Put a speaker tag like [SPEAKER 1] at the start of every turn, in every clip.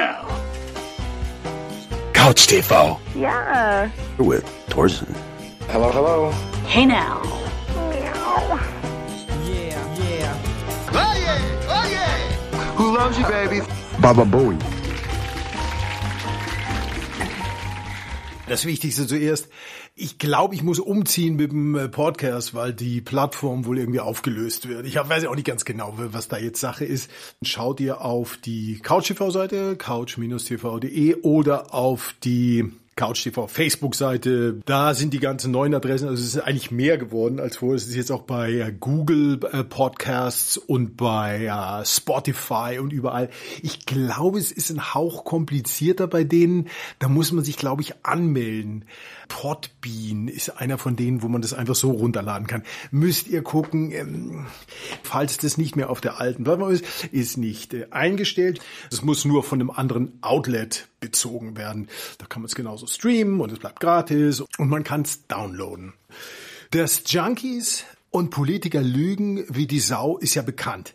[SPEAKER 1] now. Couch TV.
[SPEAKER 2] Ja.
[SPEAKER 1] With Torsen.
[SPEAKER 3] Hello, hello.
[SPEAKER 4] Hey now.
[SPEAKER 3] Who loves you, baby?
[SPEAKER 1] Baba Bowie.
[SPEAKER 5] Das Wichtigste zuerst. Ich glaube, ich muss umziehen mit dem äh, Podcast, weil die Plattform wohl irgendwie aufgelöst wird. Ich weiß ja auch nicht ganz genau, was da jetzt Sache ist. Schaut ihr auf die Couch-TV-Seite, couch-tv.de oder auf die Couch TV Facebook-Seite, da sind die ganzen neuen Adressen, also es ist eigentlich mehr geworden als vorher. Es ist jetzt auch bei äh, Google äh, Podcasts und bei Spotify und überall. Ich glaube, es ist ein Hauch komplizierter bei denen. Da muss man sich, glaube ich, anmelden. Podbean ist einer von denen, wo man das einfach so runterladen kann. Müsst ihr gucken, ähm, falls das nicht mehr auf der alten Plattform ist, ist nicht äh, eingestellt. Es muss nur von einem anderen Outlet bezogen werden. Da kann man es genauso streamen und es bleibt gratis und man kann es downloaden. Dass Junkies und Politiker lügen wie die Sau ist ja bekannt.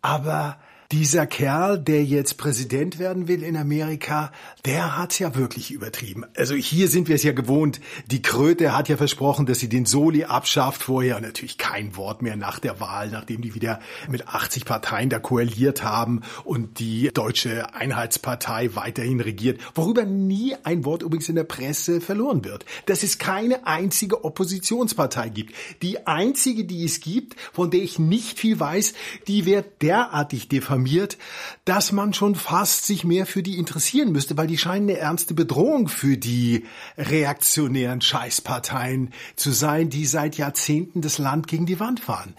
[SPEAKER 5] Aber dieser Kerl, der jetzt Präsident werden will in Amerika, der hat's ja wirklich übertrieben. Also hier sind wir es ja gewohnt. Die Kröte hat ja versprochen, dass sie den Soli abschafft. Vorher natürlich kein Wort mehr nach der Wahl, nachdem die wieder mit 80 Parteien da koaliert haben und die Deutsche Einheitspartei weiterhin regiert. Worüber nie ein Wort übrigens in der Presse verloren wird. Dass es keine einzige Oppositionspartei gibt. Die einzige, die es gibt, von der ich nicht viel weiß, die wird derartig diffamiert diffamiert, dass man schon fast sich mehr für die interessieren müsste, weil die scheinen eine ernste Bedrohung für die reaktionären Scheißparteien zu sein, die seit Jahrzehnten das Land gegen die Wand fahren.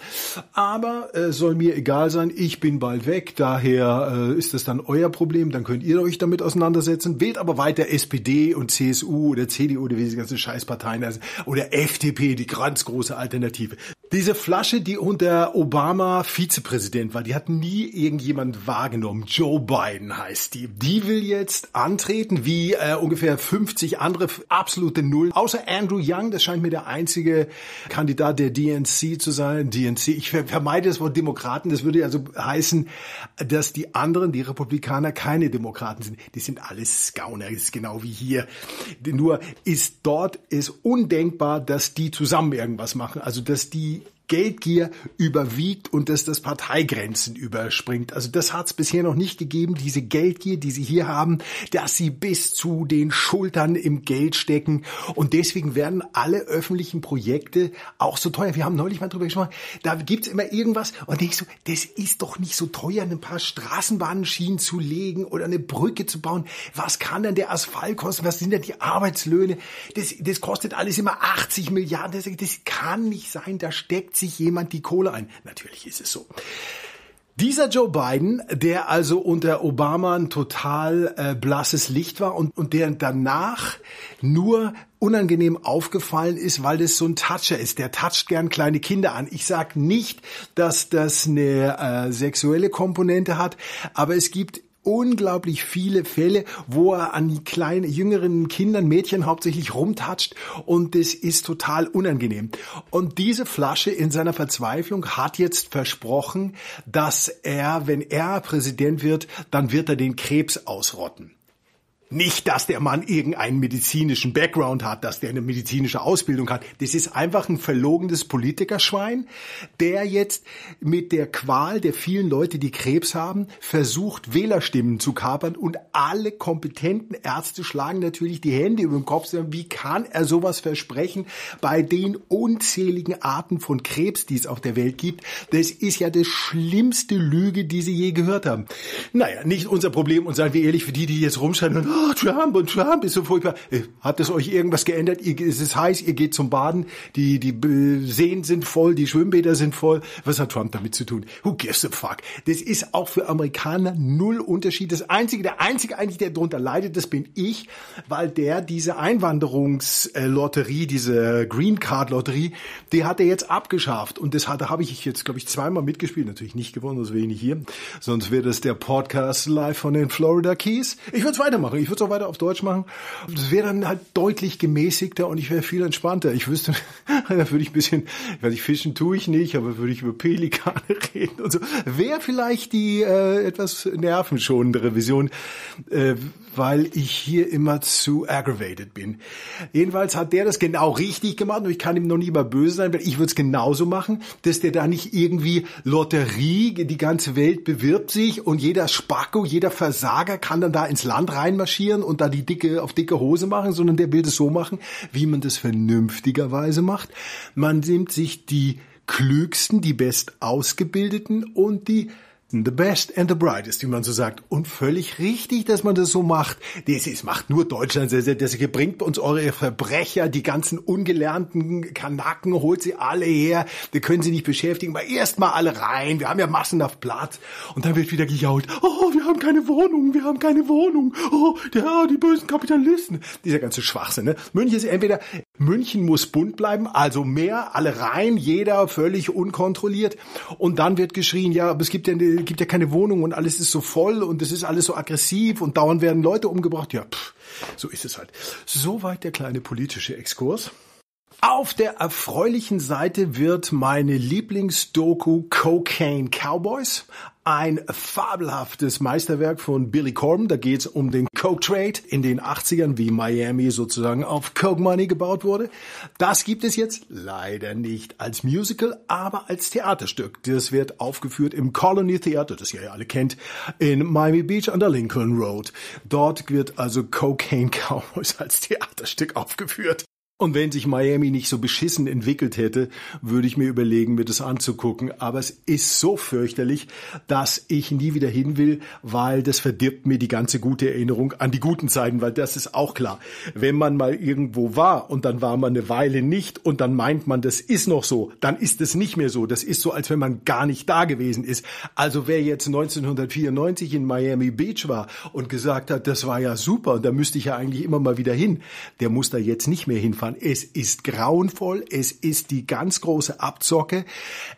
[SPEAKER 5] Aber äh, soll mir egal sein, ich bin bald weg, daher äh, ist das dann euer Problem, dann könnt ihr euch damit auseinandersetzen. Wählt aber weiter SPD und CSU oder CDU oder wie diese ganzen Scheißparteien also, oder FDP, die ganz große Alternative. Diese Flasche, die unter Obama Vizepräsident war, die hat nie irgendjemand wahrgenommen. Joe Biden heißt die. Die will jetzt antreten, wie äh, ungefähr 50 andere absolute Null. Außer Andrew Young, das scheint mir der einzige Kandidat der DNC zu sein. DNC, ich vermeide das Wort Demokraten. Das würde also heißen, dass die anderen, die Republikaner, keine Demokraten sind. Die sind alles das ist genau wie hier. Nur ist dort ist undenkbar, dass die zusammen irgendwas machen. Also dass die Geldgier überwiegt und dass das Parteigrenzen überspringt. Also das hat es bisher noch nicht gegeben, diese Geldgier, die sie hier haben, dass sie bis zu den Schultern im Geld stecken. Und deswegen werden alle öffentlichen Projekte auch so teuer. Wir haben neulich mal drüber gesprochen, da gibt's immer irgendwas und denkst so, das ist doch nicht so teuer, ein paar Straßenbahnschienen zu legen oder eine Brücke zu bauen. Was kann denn der Asphalt kosten? Was sind denn die Arbeitslöhne? Das, das kostet alles immer 80 Milliarden. Das, das kann nicht sein, da steckt sich jemand die Kohle ein. Natürlich ist es so. Dieser Joe Biden, der also unter Obama ein total äh, blasses Licht war und, und der danach nur unangenehm aufgefallen ist, weil das so ein Toucher ist. Der toucht gern kleine Kinder an. Ich sag nicht, dass das eine äh, sexuelle Komponente hat, aber es gibt unglaublich viele Fälle, wo er an kleinen, jüngeren Kindern, Mädchen hauptsächlich rumtatscht und das ist total unangenehm. Und diese Flasche in seiner Verzweiflung hat jetzt versprochen, dass er, wenn er Präsident wird, dann wird er den Krebs ausrotten. Nicht, dass der Mann irgendeinen medizinischen Background hat, dass der eine medizinische Ausbildung hat. Das ist einfach ein verlogenes Politikerschwein, der jetzt mit der Qual der vielen Leute, die Krebs haben, versucht, Wählerstimmen zu kapern und alle kompetenten Ärzte schlagen natürlich die Hände über den Kopf. Wie kann er sowas versprechen bei den unzähligen Arten von Krebs, die es auf der Welt gibt? Das ist ja die schlimmste Lüge, die sie je gehört haben. Naja, nicht unser Problem und seien wir ehrlich, für die, die jetzt rumschreien und oh, Trump und Trump ist so furchtbar. Äh, hat es euch irgendwas geändert? es ist heiß, ihr geht zum Baden, die, die Seen sind voll, die Schwimmbäder sind voll. Was hat Trump damit zu tun? Who gives a fuck? Das ist auch für Amerikaner null Unterschied. Das einzige, der einzige eigentlich, der darunter leidet, das bin ich, weil der diese Einwanderungslotterie, diese Green Card Lotterie, die hat er jetzt abgeschafft. Und das hatte, habe ich jetzt, glaube ich, zweimal mitgespielt. Natürlich nicht gewonnen, sonst wäre ich nicht hier. Sonst wäre das der Podcast live von den Florida Keys. Ich würde es weitermachen. Ich Ich würde es auch weiter auf Deutsch machen. Das wäre dann halt deutlich gemäßigter und ich wäre viel entspannter. Ich wüsste, da würde ich ein bisschen, ich fischen tue ich nicht, aber würde ich über Pelikane reden und so. Wäre vielleicht die äh, etwas nervenschonendere Vision, äh, weil ich hier immer zu aggravated bin. Jedenfalls hat der das genau richtig gemacht und ich kann ihm noch nie mal böse sein, weil ich würde es genauso machen, dass der da nicht irgendwie Lotterie, die ganze Welt bewirbt sich und jeder Spacko, jeder Versager kann dann da ins Land reinmarschieren und da die dicke auf dicke Hose machen, sondern der will das so machen, wie man das vernünftigerweise macht. Man nimmt sich die klügsten, die best ausgebildeten und die The best and the brightest, wie man so sagt. Und völlig richtig, dass man das so macht. Das macht nur Deutschland. Das, das bringt uns eure Verbrecher, die ganzen ungelernten Kanaken, holt sie alle her. Wir können sie nicht beschäftigen, aber erst mal alle rein. Wir haben ja massenhaft Platz. Und dann wird wieder gejault. Oh, wir haben keine Wohnung, wir haben keine Wohnung. Oh, der, die bösen Kapitalisten. Dieser ganze Schwachsinn, ne? München ist entweder, München muss bunt bleiben, also mehr, alle rein, jeder völlig unkontrolliert. Und dann wird geschrien, ja, aber es gibt ja gibt ja keine Wohnung und alles ist so voll und es ist alles so aggressiv und dauernd werden Leute umgebracht. Ja, pff, so ist es halt. Soweit der kleine politische Exkurs. Auf der erfreulichen Seite wird meine Lieblingsdoku Cocaine Cowboys ein fabelhaftes Meisterwerk von Billy Corbin. Da geht es um den Coke Trade in den 80ern, wie Miami sozusagen auf Coke Money gebaut wurde. Das gibt es jetzt leider nicht als Musical, aber als Theaterstück. Das wird aufgeführt im Colony Theater, das ihr ja alle kennt, in Miami Beach an der Lincoln Road. Dort wird also Cocaine Cowboys als Theaterstück aufgeführt. Und wenn sich Miami nicht so beschissen entwickelt hätte, würde ich mir überlegen, mir das anzugucken. Aber es ist so fürchterlich, dass ich nie wieder hin will, weil das verdirbt mir die ganze gute Erinnerung an die guten Zeiten, weil das ist auch klar. Wenn man mal irgendwo war und dann war man eine Weile nicht und dann meint man, das ist noch so, dann ist es nicht mehr so. Das ist so, als wenn man gar nicht da gewesen ist. Also wer jetzt 1994 in Miami Beach war und gesagt hat, das war ja super und da müsste ich ja eigentlich immer mal wieder hin, der muss da jetzt nicht mehr hinfahren fahren. Es ist grauenvoll, es ist die ganz große Abzocke.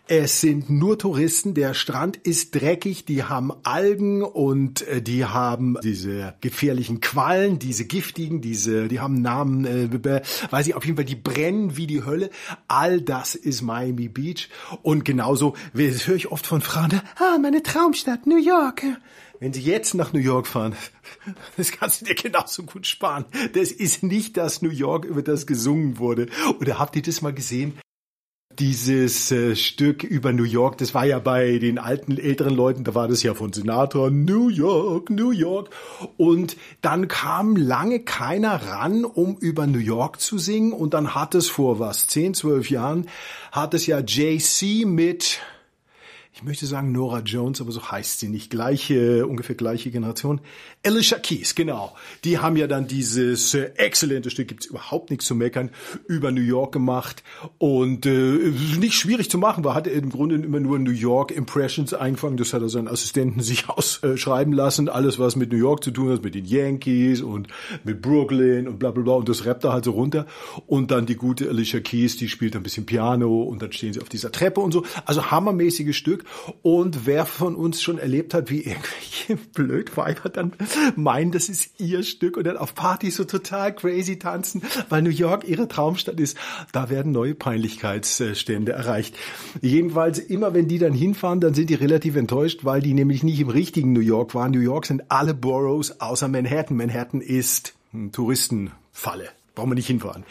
[SPEAKER 5] Es sind nur Touristen, der Strand ist dreckig, die haben Algen und äh, die haben diese gefährlichen Quallen, diese giftigen, diese, die haben Namen, äh, weiß ich auf jeden Fall, die brennen wie die Hölle. All das ist Miami Beach und genauso, das höre ich oft von Frauen, ah, meine Traumstadt, New York. Wenn Sie jetzt nach New York fahren, das kannst du dir genauso gut sparen. Das ist nicht das New York, über das gesungen wurde. Oder habt ihr das mal gesehen? Dieses äh, Stück über New York, das war ja bei den alten, älteren Leuten, da war das ja von Sinatra, New York, New York. Und dann kam lange keiner ran, um über New York zu singen. Und dann hat es vor was, 10, 12 Jahren, hat es ja JC mit ich möchte sagen Nora Jones, aber so heißt sie nicht. Gleiche, ungefähr gleiche Generation. Alicia Keys, genau. Die haben ja dann dieses äh, exzellente Stück, gibt's überhaupt nichts zu meckern, über New York gemacht. Und äh, nicht schwierig zu machen, weil hat er im Grunde immer nur New York Impressions eingefangen. Das hat er seinen Assistenten sich ausschreiben lassen. Alles, was mit New York zu tun hat, mit den Yankees und mit Brooklyn und bla bla bla. Und das rappt er halt so runter. Und dann die gute Alicia Keys, die spielt ein bisschen Piano und dann stehen sie auf dieser Treppe und so. Also hammermäßiges Stück. Und wer von uns schon erlebt hat, wie irgendwelche Blödweiber dann meinen, das ist ihr Stück und dann auf Partys so total crazy tanzen, weil New York ihre Traumstadt ist, da werden neue Peinlichkeitsstände erreicht. Jedenfalls immer, wenn die dann hinfahren, dann sind die relativ enttäuscht, weil die nämlich nicht im richtigen New York waren. New York sind alle Boroughs außer Manhattan. Manhattan ist ein Touristenfalle. Brauchen wir nicht hinfahren.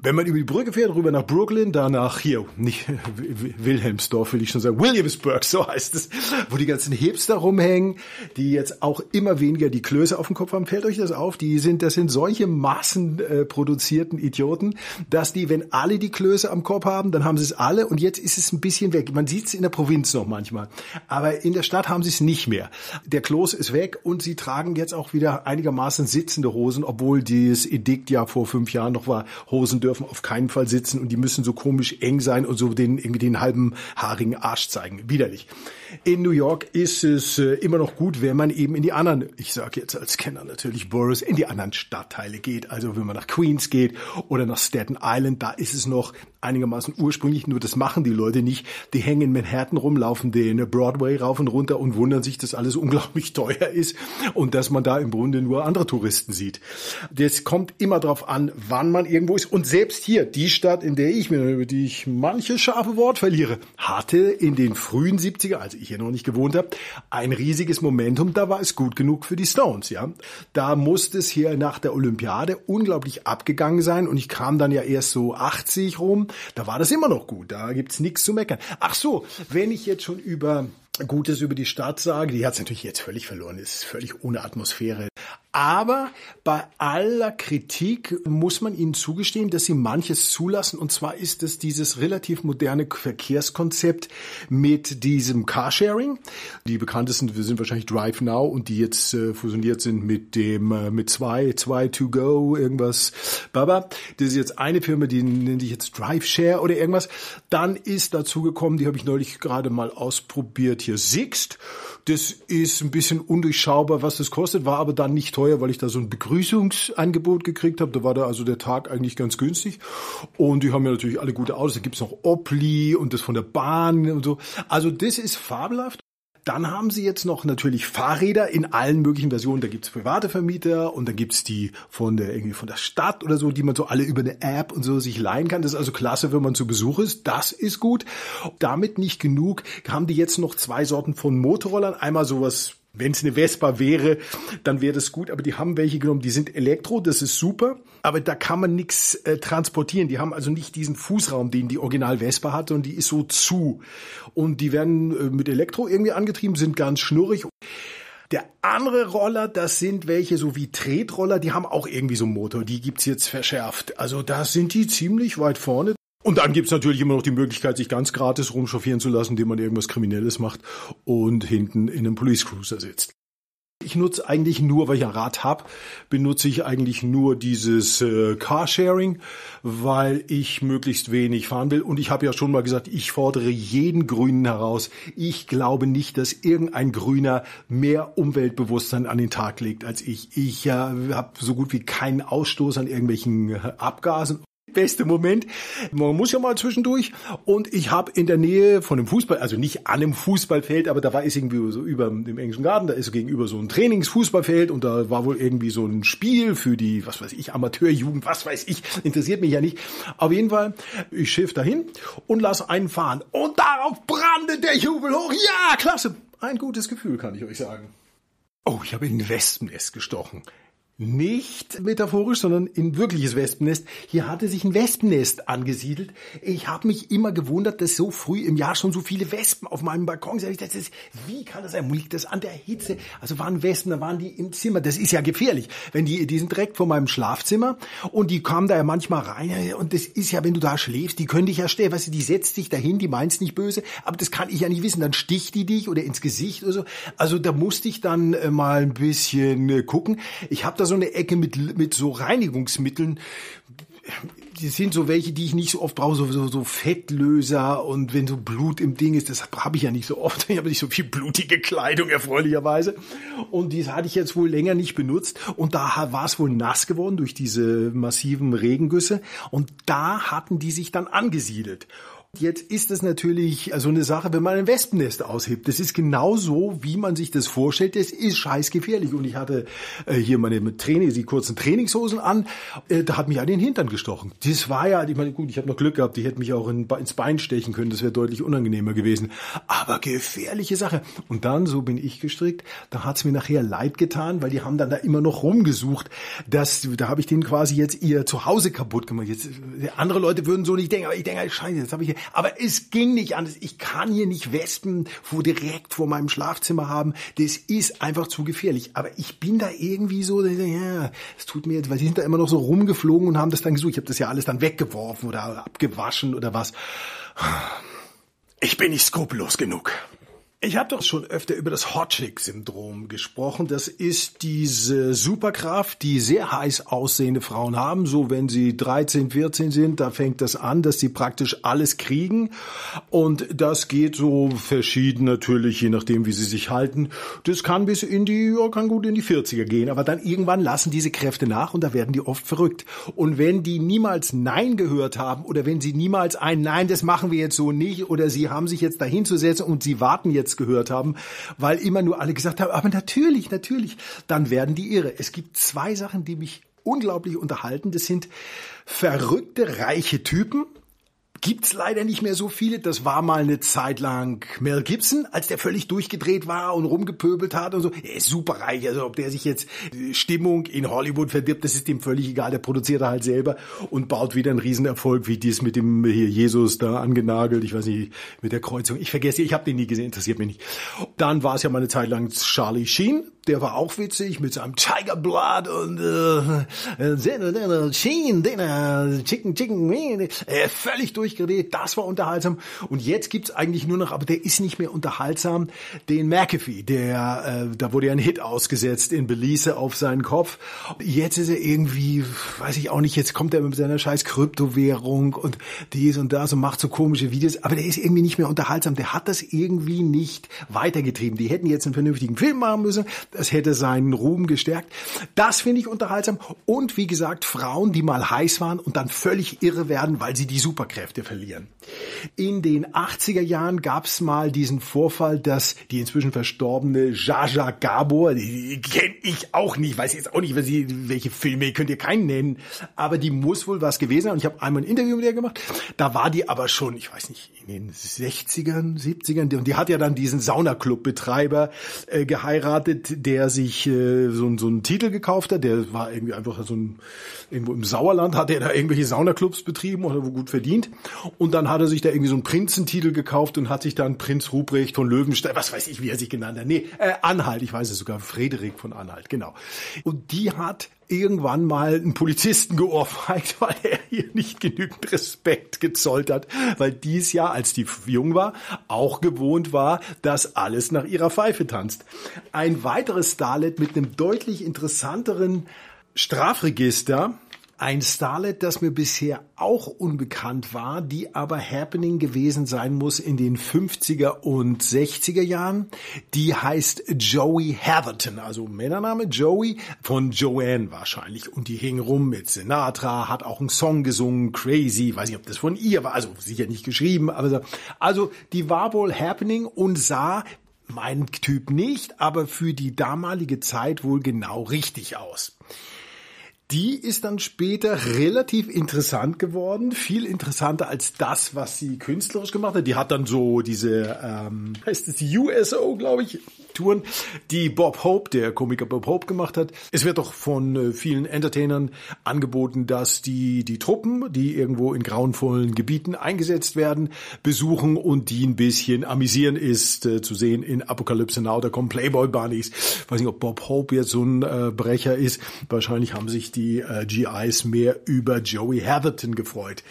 [SPEAKER 5] Wenn man über die Brücke fährt, rüber nach Brooklyn, danach hier, nicht Wilhelmsdorf will ich schon sagen, Williamsburg, so heißt es, wo die ganzen Hipster rumhängen, die jetzt auch immer weniger die Klöße auf dem Kopf haben. Fällt euch das auf? Die sind, das sind solche massenproduzierten äh, Idioten, dass die, wenn alle die Klöße am Kopf haben, dann haben sie es alle und jetzt ist es ein bisschen weg. Man sieht es in der Provinz noch manchmal, aber in der Stadt haben sie es nicht mehr. Der Kloß ist weg und sie tragen jetzt auch wieder einigermaßen sitzende Hosen, obwohl dieses Edikt ja vor fünf Jahren noch war, Hosen dürfen auf keinen Fall sitzen und die müssen so komisch eng sein und so den irgendwie den halben haarigen Arsch zeigen. Widerlich. In New York ist es äh, immer noch gut, wenn man eben in die anderen, ich sage jetzt als Kenner natürlich Boroughs, in die anderen Stadtteile geht. Also wenn man nach Queens geht oder nach Staten Island, da ist es noch einigermaßen ursprünglich, nur das machen die Leute nicht. Die hängen in Manhattan rum, laufen den Broadway rauf und runter und wundern sich, dass alles unglaublich teuer ist und dass man da im Grunde nur andere Touristen sieht. Das kommt immer darauf an, wann man irgendwo ist. Und selbst hier, die Stadt, in der ich mir, über die ich manche scharfe Wort verliere, hatte in den frühen 70er, als ich hier noch nicht gewohnt habe, ein riesiges Momentum. Da war es gut genug für die Stones, ja. Da musste es hier nach der Olympiade unglaublich abgegangen sein und ich kam dann ja erst so 80 rum. Da war das immer noch gut. Da gibt's nichts zu meckern. Ach so, wenn ich jetzt schon über Gutes über die Stadt sage, die hat es natürlich jetzt völlig verloren, ist völlig ohne Atmosphäre. Aber bei aller Kritik muss man ihnen zugestehen, dass sie manches zulassen. Und zwar ist es dieses relativ moderne Verkehrskonzept mit diesem Carsharing. Die bekanntesten sind wahrscheinlich Drive Now und die jetzt äh, fusioniert sind mit dem, äh, mit zwei, zwei to go, irgendwas, Baba. Das ist jetzt eine Firma, die nennt sich jetzt Drive Share oder irgendwas. Dann ist dazu gekommen, die habe ich neulich gerade mal ausprobiert, hier Sixt. Das ist ein bisschen undurchschaubar, was das kostet, war aber dann nicht teuer, weil ich da so ein Begrüßungsangebot gekriegt habe. Da war da also der Tag eigentlich ganz günstig. Und die haben ja natürlich alle gute Autos. Da gibt's noch Opli und das von der Bahn und so. Also das ist fabelhaft. Dann haben sie jetzt noch natürlich Fahrräder in allen möglichen Versionen. Da gibt's private Vermieter und dann gibt's die von der irgendwie von der Stadt oder so, die man so alle über eine App und so sich leihen kann. Das ist also klasse, wenn man zu Besuch ist. Das ist gut. Damit nicht genug, haben die jetzt noch zwei Sorten von Motorrollern. Einmal sowas wenn es eine Vespa wäre, dann wäre das gut, aber die haben welche genommen, die sind Elektro, das ist super, aber da kann man nichts äh, transportieren. Die haben also nicht diesen Fußraum, den die Original Vespa hat, sondern die ist so zu. Und die werden äh, mit Elektro irgendwie angetrieben, sind ganz schnurrig. Der andere Roller, das sind welche so wie Tretroller, die haben auch irgendwie so einen Motor, die gibt's jetzt verschärft. Also da sind die ziemlich weit vorne. Und dann gibt's natürlich immer noch die Möglichkeit, sich ganz gratis rumchauffieren zu lassen, indem man irgendwas Kriminelles macht und hinten in einem Police Cruiser sitzt. Ich nutze eigentlich nur, weil ich ein Rad hab, benutze ich eigentlich nur dieses äh, Carsharing, weil ich möglichst wenig fahren will. Und ich habe ja schon mal gesagt, ich fordere jeden Grünen heraus. Ich glaube nicht, dass irgendein Grüner mehr Umweltbewusstsein an den Tag legt als ich. Ich äh, habe so gut wie keinen Ausstoß an irgendwelchen äh, Abgasen beste Moment. Man muss ja mal zwischendurch. Und ich habe in der Nähe von einem Fußball, also nicht an einem Fußballfeld, aber da war es irgendwie so über dem englischen Garten, da ist gegenüber so ein Trainingsfußballfeld und da war wohl irgendwie so ein Spiel für die, was weiß ich, Amateurjugend, was weiß ich, interessiert mich ja nicht. Auf jeden Fall, ich schiff dahin und lass einen fahren. Und darauf brannte der Jubel hoch. Ja, klasse. Ein gutes Gefühl, kann ich euch sagen. Oh, ich habe in ein Wespennest gestochen nicht metaphorisch, sondern in wirkliches Wespennest. Hier hatte sich ein Wespennest angesiedelt. Ich habe mich immer gewundert, dass so früh im Jahr schon so viele Wespen auf meinem Balkon sind. Wie kann das sein? Liegt das an der Hitze? Also waren Wespen, da waren die im Zimmer. Das ist ja gefährlich. Wenn die, die sind direkt vor meinem Schlafzimmer und die kamen da ja manchmal rein. Und das ist ja, wenn du da schläfst, die können dich ja stellen. Weißt du, die setzt dich dahin, die meint's nicht böse, aber das kann ich ja nicht wissen. Dann sticht die dich oder ins Gesicht oder so. Also da musste ich dann äh, mal ein bisschen äh, gucken. Ich habe das so eine Ecke mit, mit so Reinigungsmitteln. Die sind so welche, die ich nicht so oft brauche, so, so, so Fettlöser und wenn so Blut im Ding ist, das habe ich ja nicht so oft. Ich habe nicht so viel blutige Kleidung, erfreulicherweise. Und die hatte ich jetzt wohl länger nicht benutzt. Und da war es wohl nass geworden durch diese massiven Regengüsse. Und da hatten die sich dann angesiedelt. Jetzt ist es natürlich so eine Sache, wenn man ein Wespennest aushebt. Das ist genau so, wie man sich das vorstellt. Das ist scheißgefährlich. Und ich hatte äh, hier meine Training, die kurzen Trainingshosen an. Äh, da hat mich an den Hintern gestochen. Das war ja, ich meine, gut, ich habe noch Glück gehabt. Die hätte mich auch in, ins Bein stechen können. Das wäre deutlich unangenehmer gewesen. Aber gefährliche Sache. Und dann, so bin ich gestrickt, da hat's mir nachher leid getan, weil die haben dann da immer noch rumgesucht. Das, da habe ich denen quasi jetzt ihr Zuhause kaputt gemacht. Jetzt, äh, andere Leute würden so nicht denken, aber ich denke, scheiße, jetzt habe ich aber es ging nicht anders. Ich kann hier nicht Wespen vor, direkt vor meinem Schlafzimmer haben. Das ist einfach zu gefährlich. Aber ich bin da irgendwie so, ja, es tut mir jetzt, weil die sind da immer noch so rumgeflogen und haben das dann gesucht. Ich habe das ja alles dann weggeworfen oder abgewaschen oder was. Ich bin nicht skrupellos genug. Ich habe doch schon öfter über das Hot Chick Syndrom gesprochen. Das ist diese Superkraft, die sehr heiß aussehende Frauen haben. So wenn sie 13, 14 sind, da fängt das an, dass sie praktisch alles kriegen. Und das geht so verschieden natürlich, je nachdem, wie sie sich halten. Das kann bis in die, ja, kann gut in die 40er gehen. Aber dann irgendwann lassen diese Kräfte nach und da werden die oft verrückt. Und wenn die niemals Nein gehört haben oder wenn sie niemals ein Nein, das machen wir jetzt so nicht oder sie haben sich jetzt dahin zu setzen und sie warten jetzt gehört haben, weil immer nur alle gesagt haben, aber natürlich, natürlich, dann werden die irre. Es gibt zwei Sachen, die mich unglaublich unterhalten. Das sind verrückte, reiche Typen, gibt's leider nicht mehr so viele. Das war mal eine Zeit lang Mel Gibson, als der völlig durchgedreht war und rumgepöbelt hat und so. Er ist super reich, also ob der sich jetzt Stimmung in Hollywood verdirbt, das ist ihm völlig egal. Der produziert er halt selber und baut wieder einen Riesenerfolg wie dies mit dem hier Jesus da angenagelt. Ich weiß nicht, mit der Kreuzung. Ich vergesse, ich habe den nie gesehen, interessiert mich nicht. Dann war es ja mal eine Zeit lang Charlie Sheen, der war auch witzig mit seinem Tiger Blood und äh, Sheen, den Chicken Chicken, äh, völlig durchgedreht. Das war unterhaltsam. Und jetzt gibt's eigentlich nur noch, aber der ist nicht mehr unterhaltsam, den McAfee. Der, äh, da wurde ja ein Hit ausgesetzt in Belize auf seinen Kopf. Jetzt ist er irgendwie, weiß ich auch nicht, jetzt kommt er mit seiner scheiß Kryptowährung und dies und das und macht so komische Videos. Aber der ist irgendwie nicht mehr unterhaltsam. Der hat das irgendwie nicht weitergetrieben. Die hätten jetzt einen vernünftigen Film machen müssen es hätte seinen Ruhm gestärkt. Das finde ich unterhaltsam. Und wie gesagt, Frauen, die mal heiß waren und dann völlig irre werden, weil sie die Superkräfte verlieren. In den 80er Jahren gab es mal diesen Vorfall, dass die inzwischen verstorbene Jaja Gabor, die kenne ich auch nicht, weiß jetzt auch nicht, welche Filme, könnt ihr keinen nennen, aber die muss wohl was gewesen sein. Und ich habe einmal ein Interview mit ihr gemacht. Da war die aber schon, ich weiß nicht, in den 60ern, 70ern. Und die hat ja dann diesen Saunaclub-Betreiber äh, geheiratet, der sich äh, so, so einen Titel gekauft hat, der war irgendwie einfach so ein, irgendwo im Sauerland hat er da irgendwelche Saunaclubs betrieben oder wo gut verdient. Und dann hat er sich da irgendwie so einen Prinzentitel gekauft und hat sich dann Prinz Ruprecht von Löwenstein, was weiß ich, wie er sich genannt hat. Nee, äh, Anhalt, ich weiß es sogar, Frederik von Anhalt, genau. Und die hat irgendwann mal einen Polizisten geohrfeigt, weil er ihr nicht genügend Respekt gezollt hat, weil dies Jahr, als die jung war, auch gewohnt war, dass alles nach ihrer Pfeife tanzt. Ein weiteres Starlet mit einem deutlich interessanteren Strafregister ein Starlet, das mir bisher auch unbekannt war, die aber happening gewesen sein muss in den 50er und 60er Jahren. Die heißt Joey Hatherton, also Männername Joey von Joanne wahrscheinlich. Und die hing rum mit Sinatra, hat auch einen Song gesungen, Crazy, weiß nicht, ob das von ihr war, also sicher nicht geschrieben, aber also die war wohl happening und sah mein Typ nicht, aber für die damalige Zeit wohl genau richtig aus. Die ist dann später relativ interessant geworden, viel interessanter als das, was sie künstlerisch gemacht hat. Die hat dann so diese, ähm, heißt es USO, glaube ich, Touren, die Bob Hope, der Komiker Bob Hope gemacht hat. Es wird doch von äh, vielen Entertainern angeboten, dass die die Truppen, die irgendwo in grauenvollen Gebieten eingesetzt werden, besuchen und die ein bisschen amüsieren ist äh, zu sehen in Apocalypse Now. Da kommen Playboy Bunnies. Ich weiß nicht, ob Bob Hope jetzt so ein äh, Brecher ist. Wahrscheinlich haben sich äh, GIs mehr über Joey Hatherton gefreut.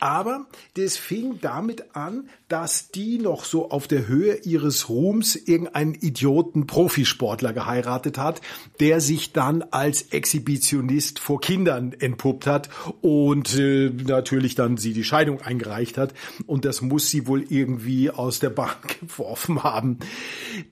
[SPEAKER 5] Aber das fing damit an, dass die noch so auf der Höhe ihres Ruhms irgendeinen Idioten Profisportler geheiratet hat, der sich dann als Exhibitionist vor Kindern entpuppt hat und äh, natürlich dann sie die Scheidung eingereicht hat und das muss sie wohl irgendwie aus der Bahn geworfen haben.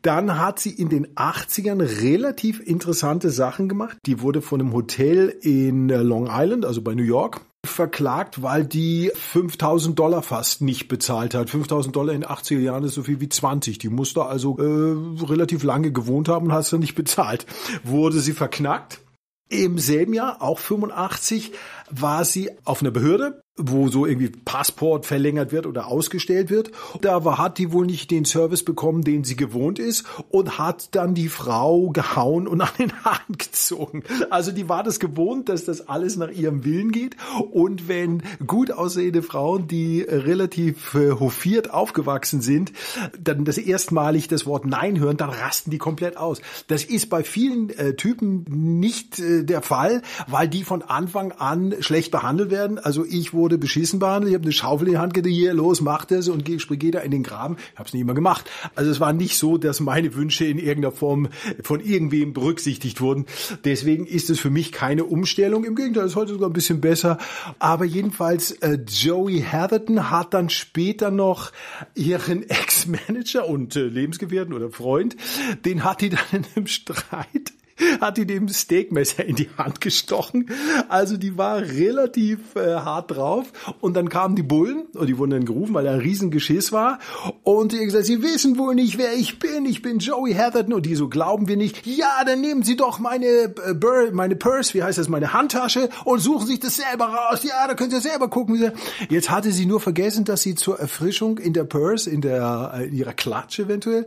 [SPEAKER 5] Dann hat sie in den 80ern relativ interessante Sachen gemacht. Die wurde von einem Hotel in Long Island, also bei New York, verklagt, weil die 5000 Dollar fast nicht bezahlt hat. 5000 Dollar in 80er Jahren ist so viel wie 20. Die musste also äh, relativ lange gewohnt haben und es dann nicht bezahlt. Wurde sie verknackt. Im selben Jahr, auch 85, war sie auf einer Behörde wo so irgendwie Passport verlängert wird oder ausgestellt wird. Da war, hat die wohl nicht den Service bekommen, den sie gewohnt ist und hat dann die Frau gehauen und an den Haaren gezogen. Also die war das gewohnt, dass das alles nach ihrem Willen geht. Und wenn gut aussehende Frauen, die relativ äh, hofiert aufgewachsen sind, dann das erstmalig das Wort Nein hören, dann rasten die komplett aus. Das ist bei vielen äh, Typen nicht äh, der Fall, weil die von Anfang an schlecht behandelt werden. Also ich wurde beschissen behandelt. Ich habe eine Schaufel in die Hand gegeben, hier, los, mach das und spring da in den Graben. Ich habe es nicht immer gemacht. Also es war nicht so, dass meine Wünsche in irgendeiner Form von irgendwem berücksichtigt wurden. Deswegen ist es für mich keine Umstellung. Im Gegenteil, es ist heute sogar ein bisschen besser. Aber jedenfalls, äh, Joey Hatherton hat dann später noch ihren Ex-Manager und äh, Lebensgefährten oder Freund, den hat die dann in einem Streit hat die dem Steakmesser in die Hand gestochen. Also die war relativ äh, hart drauf. Und dann kamen die Bullen und die wurden dann gerufen, weil da ein Riesengeschiss war. Und die gesagt, sie wissen wohl nicht, wer ich bin. Ich bin Joey Hatherton. Und die so, glauben wir nicht. Ja, dann nehmen Sie doch meine, äh, Bur meine Purse, wie heißt das, meine Handtasche und suchen sich das selber raus. Ja, da können Sie selber gucken. Jetzt hatte sie nur vergessen, dass sie zur Erfrischung in der Purse, in der, äh, in ihrer Klatsche eventuell,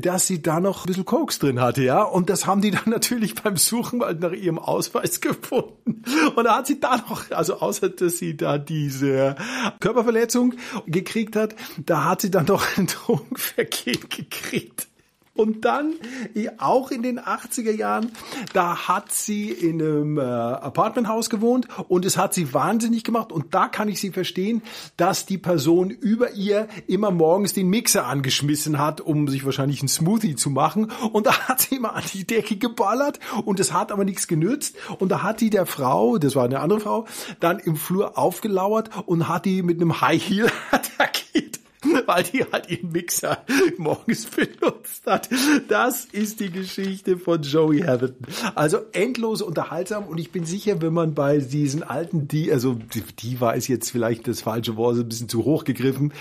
[SPEAKER 5] dass sie da noch ein bisschen Koks drin hatte, ja. Und das haben die dann natürlich beim Suchen nach ihrem Ausweis gefunden. Und da hat sie da noch, also außer dass sie da diese Körperverletzung gekriegt hat, da hat sie dann noch ein Drogenvergehen gekriegt. Und dann, auch in den 80er Jahren, da hat sie in einem äh, Apartmenthaus gewohnt und es hat sie wahnsinnig gemacht. Und da kann ich sie verstehen, dass die Person über ihr immer morgens den Mixer angeschmissen hat, um sich wahrscheinlich einen Smoothie zu machen. Und da hat sie immer an die Decke geballert und es hat aber nichts genützt. Und da hat die der Frau, das war eine andere Frau, dann im Flur aufgelauert und hat die mit einem High Heel attackiert. weil die halt ihren Mixer morgens benutzt hat. Das ist die Geschichte von Joey Hatherton. Also endlos unterhaltsam und ich bin sicher, wenn man bei diesen alten, die, also die war ist jetzt vielleicht das falsche Wort, ein bisschen zu hoch gegriffen,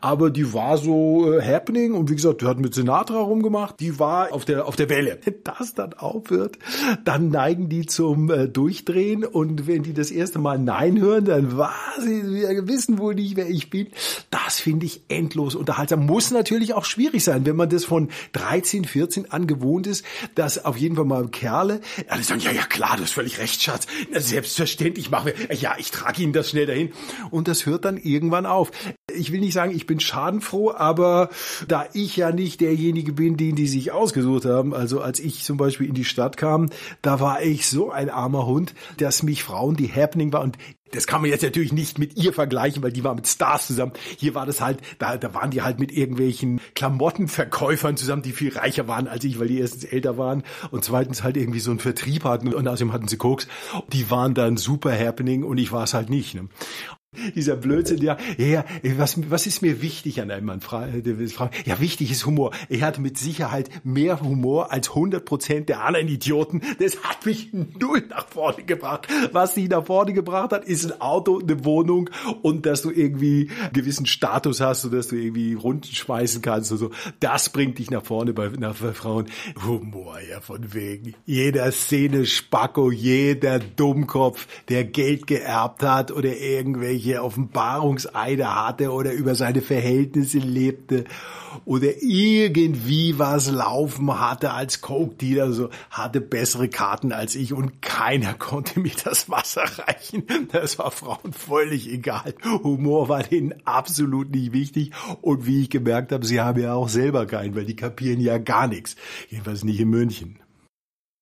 [SPEAKER 5] aber die war so äh, happening und wie gesagt, die hat mit Sinatra rumgemacht, die war auf der auf der Welle. Wenn das dann aufhört, dann neigen die zum äh, Durchdrehen und wenn die das erste Mal Nein hören, dann was, sie wissen wohl nicht, wer ich bin. Das finde ich endlos unterhaltsam. Muss natürlich auch schwierig sein, wenn man das von 13, 14 an gewohnt ist, dass auf jeden Fall mal Kerle alle sagen, ja, ja, klar, du hast völlig recht, Schatz. Selbstverständlich machen wir, ja, ich trage Ihnen das schnell dahin. Und das hört dann irgendwann auf. Ich will nicht sagen, ich bin schadenfroh, aber da ich ja nicht derjenige bin, den die sich ausgesucht haben, also als ich zum Beispiel in die Stadt kam, da war ich so ein armer Hund, dass mich Frauen, die Happening war und das kann man jetzt natürlich nicht mit ihr vergleichen, weil die war mit Stars zusammen. Hier war das halt, da, da waren die halt mit irgendwelchen Klamottenverkäufern zusammen, die viel reicher waren als ich, weil die erstens älter waren und zweitens halt irgendwie so einen Vertrieb hatten und außerdem hatten sie Koks. Die waren dann super happening und ich war es halt nicht. Ne? Dieser Blödsinn, ja, ja, was, was ist mir wichtig an einem Mann? Ja, wichtig ist Humor. Er hat mit Sicherheit mehr Humor als 100 Prozent der anderen Idioten. Das hat mich null nach vorne gebracht. Was sie nach vorne gebracht hat, ist ein Auto, eine Wohnung und dass du irgendwie einen gewissen Status hast und dass du irgendwie Runden schmeißen kannst und so. Das bringt dich nach vorne bei, nach, bei Frauen. Humor, ja, von wegen. Jeder Szene Spacko, jeder Dummkopf, der Geld geerbt hat oder irgendwelche irgendwelche Offenbarungseide hatte oder über seine Verhältnisse lebte oder irgendwie was laufen hatte als Coke-Dealer, so hatte bessere Karten als ich und keiner konnte mir das Wasser reichen. Das war Frauen völlig egal. Humor war denen absolut nicht wichtig und wie ich gemerkt habe, sie haben ja auch selber keinen, weil die kapieren ja gar nichts. Jedenfalls nicht in München.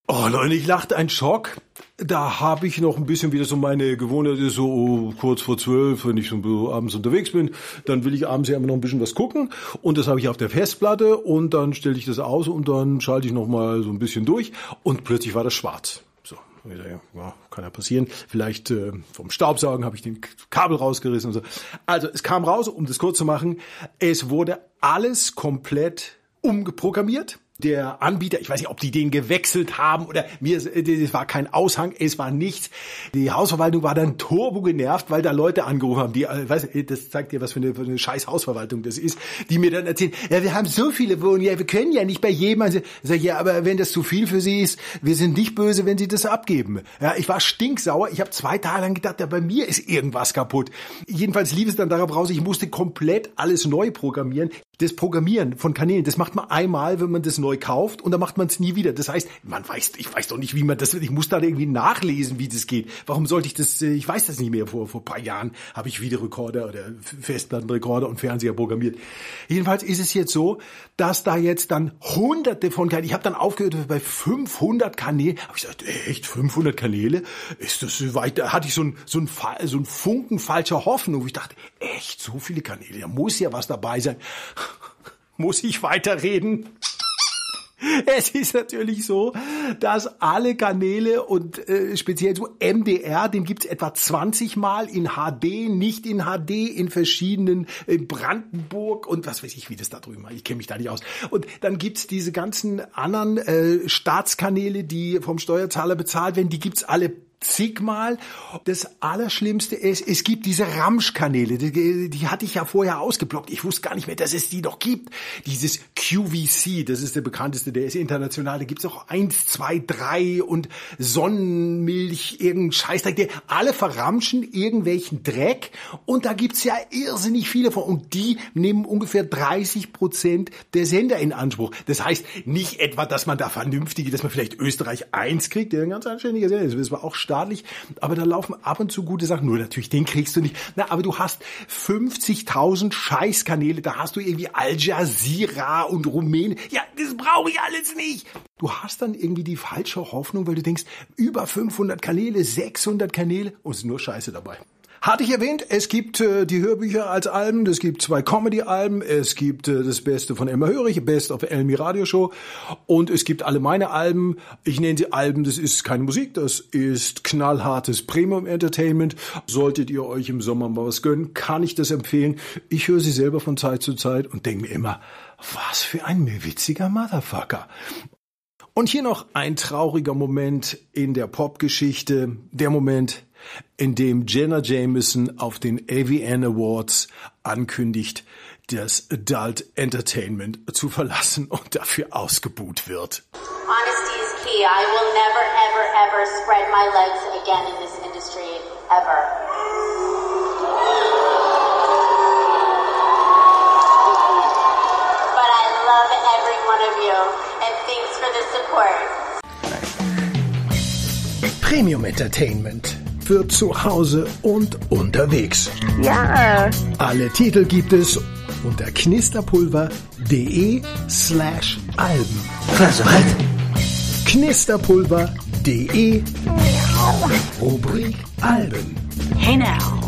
[SPEAKER 5] Oh Leute, ich lachte ein Schock. Da habe ich noch ein bisschen wieder so meine Gewohnheit, so kurz vor zwölf, wenn ich so abends unterwegs bin, dann will ich abends ja immer noch ein bisschen was gucken und das habe ich auf der Festplatte und dann stelle ich das aus und dann schalte ich noch mal so ein bisschen durch und plötzlich war das schwarz. So, ja, kann ja passieren. Vielleicht äh, vom Staubsaugen habe ich den Kabel rausgerissen und so. Also es kam raus, um das kurz zu machen, es wurde alles komplett umgeprogrammiert der Anbieter, ich weiß nicht, ob die den gewechselt haben oder mir, es war kein Aushang, es war nichts. Die Hausverwaltung war dann turbo genervt, weil da Leute angerufen haben, die, äh, weiß, das zeigt dir, was für eine, für eine scheiß Hausverwaltung das ist, die mir dann erzählen, ja, wir haben so viele Wohnungen, ja, wir können ja nicht bei jedem, also, sag ich, ja, aber wenn das zu viel für Sie ist, wir sind nicht böse, wenn Sie das abgeben. Ja, ich war stinksauer, ich habe zwei Tage lang gedacht, ja, bei mir ist irgendwas kaputt. Jedenfalls lief es dann darauf raus, ich musste komplett alles neu programmieren. Das Programmieren von Kanälen, das macht man einmal, wenn man das neu kauft und dann macht man es nie wieder. Das heißt, man weiß, ich weiß doch nicht, wie man das, ich muss da irgendwie nachlesen, wie das geht. Warum sollte ich das, äh, ich weiß das nicht mehr. Vor, vor paar Jahren habe ich Videorekorder oder Festplattenrekorder und Fernseher programmiert. Jedenfalls ist es jetzt so, dass da jetzt dann hunderte von Kanälen, ich habe dann aufgehört bei 500 Kanälen, habe ich gesagt, echt 500 Kanäle? Ist das weit, da hatte ich so ein, so ein, so ein Funken falscher Hoffnung, wo ich dachte, echt so viele Kanäle, da muss ja was dabei sein. Muss ich weiterreden? Es ist natürlich so, dass alle Kanäle und äh, speziell so MDR, den gibt's etwa 20 Mal in HD, nicht in HD, in verschiedenen äh, Brandenburg und was weiß ich, wie das da drüben war. Ich kenne mich da nicht aus. Und dann gibt's diese ganzen anderen äh, Staatskanäle, die vom Steuerzahler bezahlt werden, die gibt's alle zigmal. Das Allerschlimmste ist, es gibt diese Ramschkanäle, die, die hatte ich ja vorher ausgeblockt. Ich wusste gar nicht mehr, dass es die noch gibt. Dieses QVC, das ist der bekannteste, der ist international. Da gibt's auch eins, zwei, drei und Sonnenmilch, irgendein Scheißdreck. Die alle verramschen irgendwelchen Dreck und da gibt's ja irrsinnig viele von und die nehmen ungefähr 30 Prozent der Sender in Anspruch. Das heißt nicht etwa, dass man da vernünftige, dass man vielleicht Österreich 1 kriegt, der ein ganz anständiger Sender ist. Das war auch staatlich, aber da laufen ab und zu gute Sachen. Nur natürlich, den kriegst du nicht. Na, aber du hast 50.000 Scheißkanäle, da hast du irgendwie Al Jazeera und Rumänien. Ja, das brauche ich alles nicht. Du hast dann irgendwie die falsche Hoffnung, weil du denkst, über 500 Kanäle, 600 Kanäle und es ist nur Scheiße dabei. Hatte ich erwähnt, es gibt äh, die Hörbücher als Alben, es gibt zwei Comedy-Alben, es gibt äh, das Beste von Emma Hörig, Best of Elmi Radio Show und es gibt alle meine Alben. Ich nenne sie Alben, das ist keine Musik, das ist knallhartes Premium Entertainment. Solltet ihr euch im Sommer mal was gönnen, kann ich das empfehlen. Ich höre sie selber von Zeit zu Zeit und denke mir immer, was für ein witziger Motherfucker. Und hier noch ein trauriger Moment in der Popgeschichte, der Moment, in dem Jenna Jameson auf den AVN Awards ankündigt, das Adult Entertainment zu verlassen und dafür ausgebuht wird.
[SPEAKER 2] Honesty is key. I will never, ever, ever spread my legs again in this industry. Ever. But I love every one of you. And thanks for the support.
[SPEAKER 5] Premium Entertainment für zu Hause und unterwegs.
[SPEAKER 4] Ja.
[SPEAKER 5] Alle Titel gibt es unter knisterpulver.de slash Alben.
[SPEAKER 1] Also halt.
[SPEAKER 5] Knisterpulver.de Rubrik Alben.
[SPEAKER 4] Hey now.